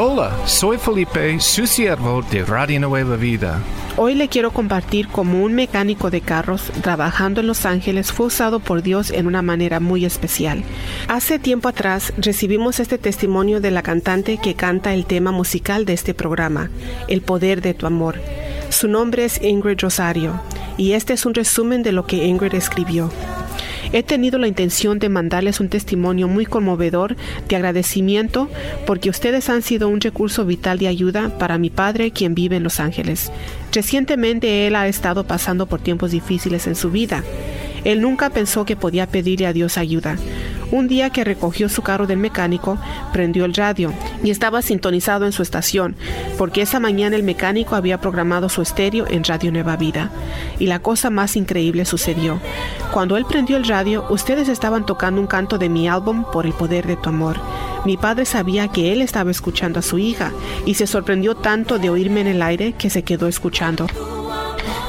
Hola, soy Felipe, su siervo de Radio Nueva Vida. Hoy le quiero compartir cómo un mecánico de carros trabajando en Los Ángeles fue usado por Dios en una manera muy especial. Hace tiempo atrás recibimos este testimonio de la cantante que canta el tema musical de este programa, El poder de tu amor. Su nombre es Ingrid Rosario y este es un resumen de lo que Ingrid escribió. He tenido la intención de mandarles un testimonio muy conmovedor de agradecimiento porque ustedes han sido un recurso vital de ayuda para mi padre quien vive en Los Ángeles. Recientemente él ha estado pasando por tiempos difíciles en su vida. Él nunca pensó que podía pedirle a Dios ayuda. Un día que recogió su carro del mecánico, prendió el radio y estaba sintonizado en su estación, porque esa mañana el mecánico había programado su estéreo en Radio Nueva Vida. Y la cosa más increíble sucedió. Cuando él prendió el radio, ustedes estaban tocando un canto de mi álbum Por el poder de tu amor. Mi padre sabía que él estaba escuchando a su hija y se sorprendió tanto de oírme en el aire que se quedó escuchando.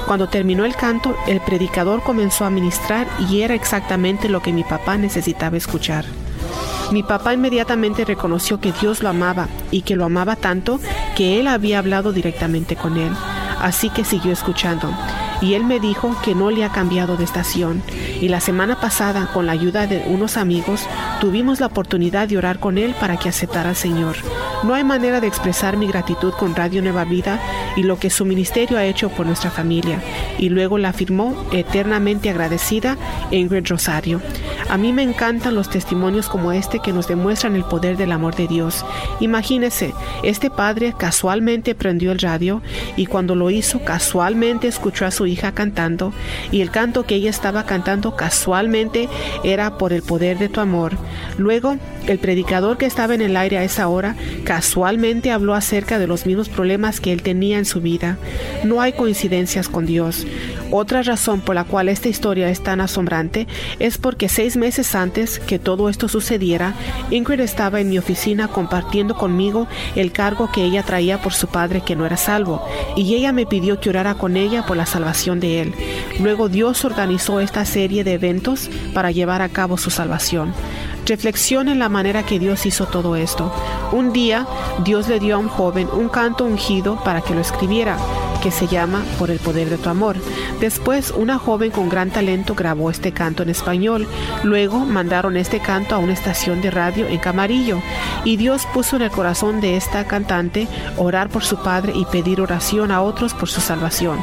Cuando terminó el canto, el predicador comenzó a ministrar y era exactamente lo que mi papá necesitaba escuchar. Mi papá inmediatamente reconoció que Dios lo amaba y que lo amaba tanto que él había hablado directamente con él. Así que siguió escuchando. Y él me dijo que no le ha cambiado de estación. Y la semana pasada, con la ayuda de unos amigos, tuvimos la oportunidad de orar con él para que aceptara al Señor. No hay manera de expresar mi gratitud con Radio Nueva Vida y lo que su ministerio ha hecho por nuestra familia. Y luego la afirmó eternamente agradecida Ingrid Rosario. A mí me encantan los testimonios como este que nos demuestran el poder del amor de Dios. Imagínese, este padre casualmente prendió el radio y cuando lo hizo casualmente escuchó a su hija cantando y el canto que ella estaba cantando casualmente era por el poder de tu amor. Luego, el predicador que estaba en el aire a esa hora casualmente habló acerca de los mismos problemas que él tenía en su vida. No hay coincidencias con Dios. Otra razón por la cual esta historia es tan asombrante es porque seis meses antes que todo esto sucediera, Ingrid estaba en mi oficina compartiendo conmigo el cargo que ella traía por su padre que no era salvo, y ella me pidió que orara con ella por la salvación de él. Luego Dios organizó esta serie de eventos para llevar a cabo su salvación. Reflexione en la manera que Dios hizo todo esto. Un día, Dios le dio a un joven un canto ungido para que lo escribiera que se llama Por el poder de tu amor. Después, una joven con gran talento grabó este canto en español. Luego mandaron este canto a una estación de radio en Camarillo. Y Dios puso en el corazón de esta cantante orar por su padre y pedir oración a otros por su salvación.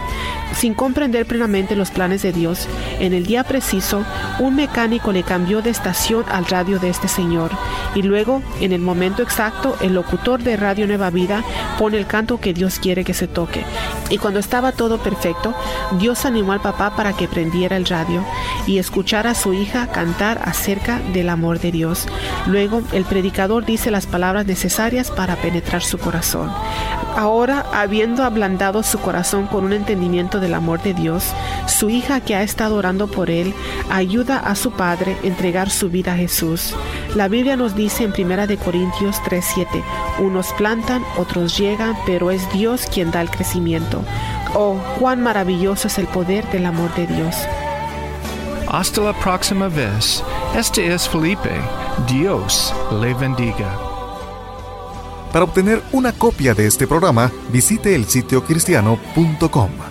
Sin comprender plenamente los planes de Dios, en el día preciso, un mecánico le cambió de estación al radio de este señor. Y luego, en el momento exacto, el locutor de Radio Nueva Vida pone el canto que Dios quiere que se toque. Y cuando estaba todo perfecto, Dios animó al papá para que prendiera el radio y escuchara a su hija cantar acerca del amor de Dios. Luego, el predicador dice las palabras necesarias para penetrar su corazón. Ahora, habiendo ablandado su corazón con un entendimiento del amor de Dios, su hija que ha estado orando por él ayuda a su padre a entregar su vida a Jesús. La Biblia nos dice en 1 de Corintios 3:7, unos plantan, otros llegan, pero es Dios quien da el crecimiento. Oh, cuán maravilloso es el poder del amor de Dios. Hasta la próxima vez. Este es Felipe. Dios le bendiga. Para obtener una copia de este programa, visite el sitio cristiano.com.